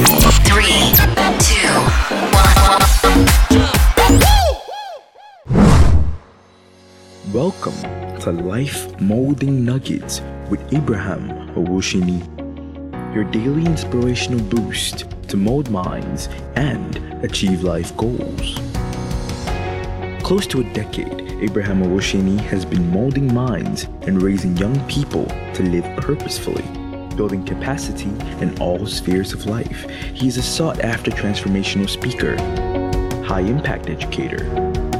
Three, two, one. Welcome to Life Molding Nuggets with Abraham Owoseni, your daily inspirational boost to mold minds and achieve life goals. Close to a decade, Abraham Owoseni has been molding minds and raising young people to live purposefully, building capacity in all spheres of life. He is a sought after transformational speaker, high impact educator,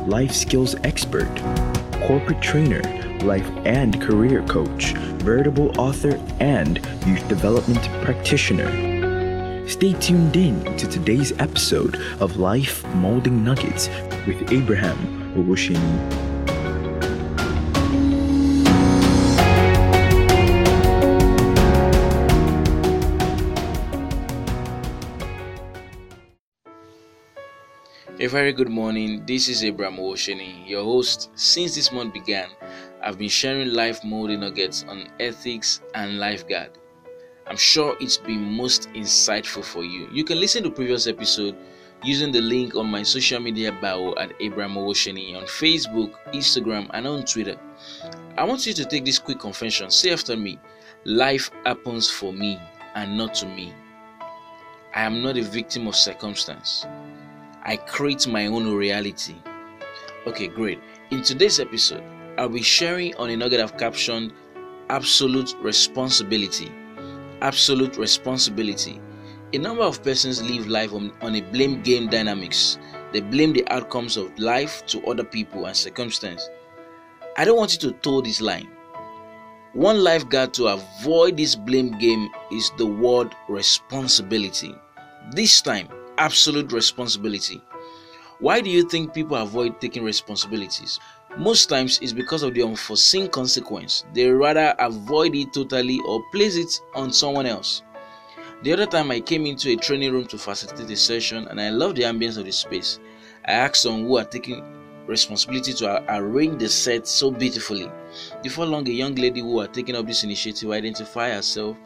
life skills expert, corporate trainer, life and career coach, veritable author, and youth development practitioner. Stay tuned in to today's episode of Life Molding Nuggets with Abraham Owoseni. A very good morning. This is Abraham Owoseni, your host. Since this month began, I've been sharing life molding nuggets on ethics and lifeguard. I'm sure it's been most insightful for you. You can listen to previous episode using the link on my social media bio at Abraham Owoseni on Facebook, Instagram, and on Twitter. I want you to take this quick confession. Say after me, life happens for me and not to me. I am not a victim of circumstance. I create my own reality. Okay, great. In today's episode, I'll be sharing on a nugget I've captioned Absolute Responsibility. Absolute Responsibility. A number of persons live life on, on a blame game dynamics. They blame the outcomes of life to other people and circumstance. I don't want you to toe this line. One lifeguard to avoid this blame game is the word responsibility. This time, absolute responsibility. Why do you think people avoid taking responsibilities? Most times it's because of the unforeseen consequence. They rather avoid it totally or place it on someone else. The other time I came into a training room to facilitate a session and I love the ambience of the space. I asked someone who are taking responsibility to arrange the set so beautifully. Before long, a young lady who had taken up this initiative identified herself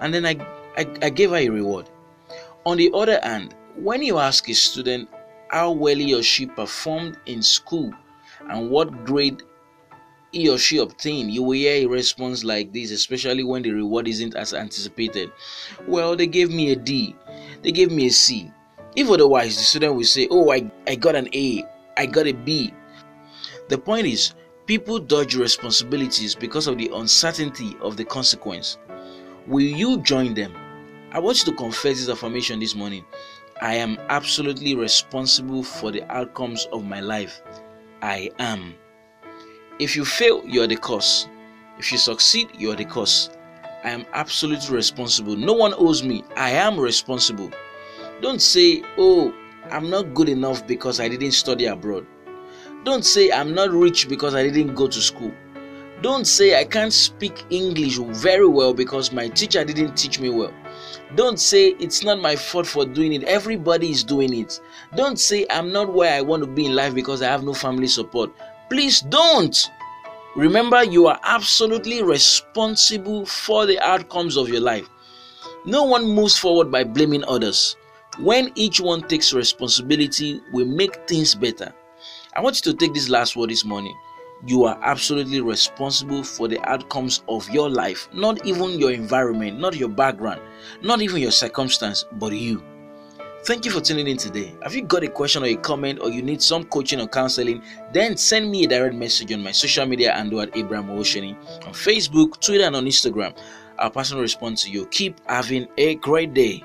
and then I, I, I gave her a reward. On the other hand, when you ask a student how well he or she performed in school and what grade he or she obtained, you will hear a response like this, especially when the reward isn't as anticipated. Well, they gave me a D, they gave me a C. If otherwise, the student will say, Oh, I, I got an A, I got a B. The point is, people dodge responsibilities because of the uncertainty of the consequence. Will you join them? I want you to confess this affirmation this morning. I am absolutely responsible for the outcomes of my life. I am. If you fail, you are the cause. If you succeed, you are the cause. I am absolutely responsible. No one owes me. I am responsible. Don't say, oh, I'm not good enough because I didn't study abroad. Don't say I'm not rich because I didn't go to school. Don't say I can't speak English very well because my teacher didn't teach me well. Don't say it's not my fault for doing it. Everybody is doing it. Don't say I'm not where I want to be in life because I have no family support. Please don't. Remember, you are absolutely responsible for the outcomes of your life. No one moves forward by blaming others. When each one takes responsibility, we make things better. I want you to take this last word this morning you are absolutely responsible for the outcomes of your life, not even your environment, not your background, not even your circumstance, but you. Thank you for tuning in today. Have you got a question or a comment or you need some coaching or counseling? Then send me a direct message on my social media and do at Abraham Owoseni on Facebook, Twitter, and on Instagram. I'll personally respond to you. Keep having a great day.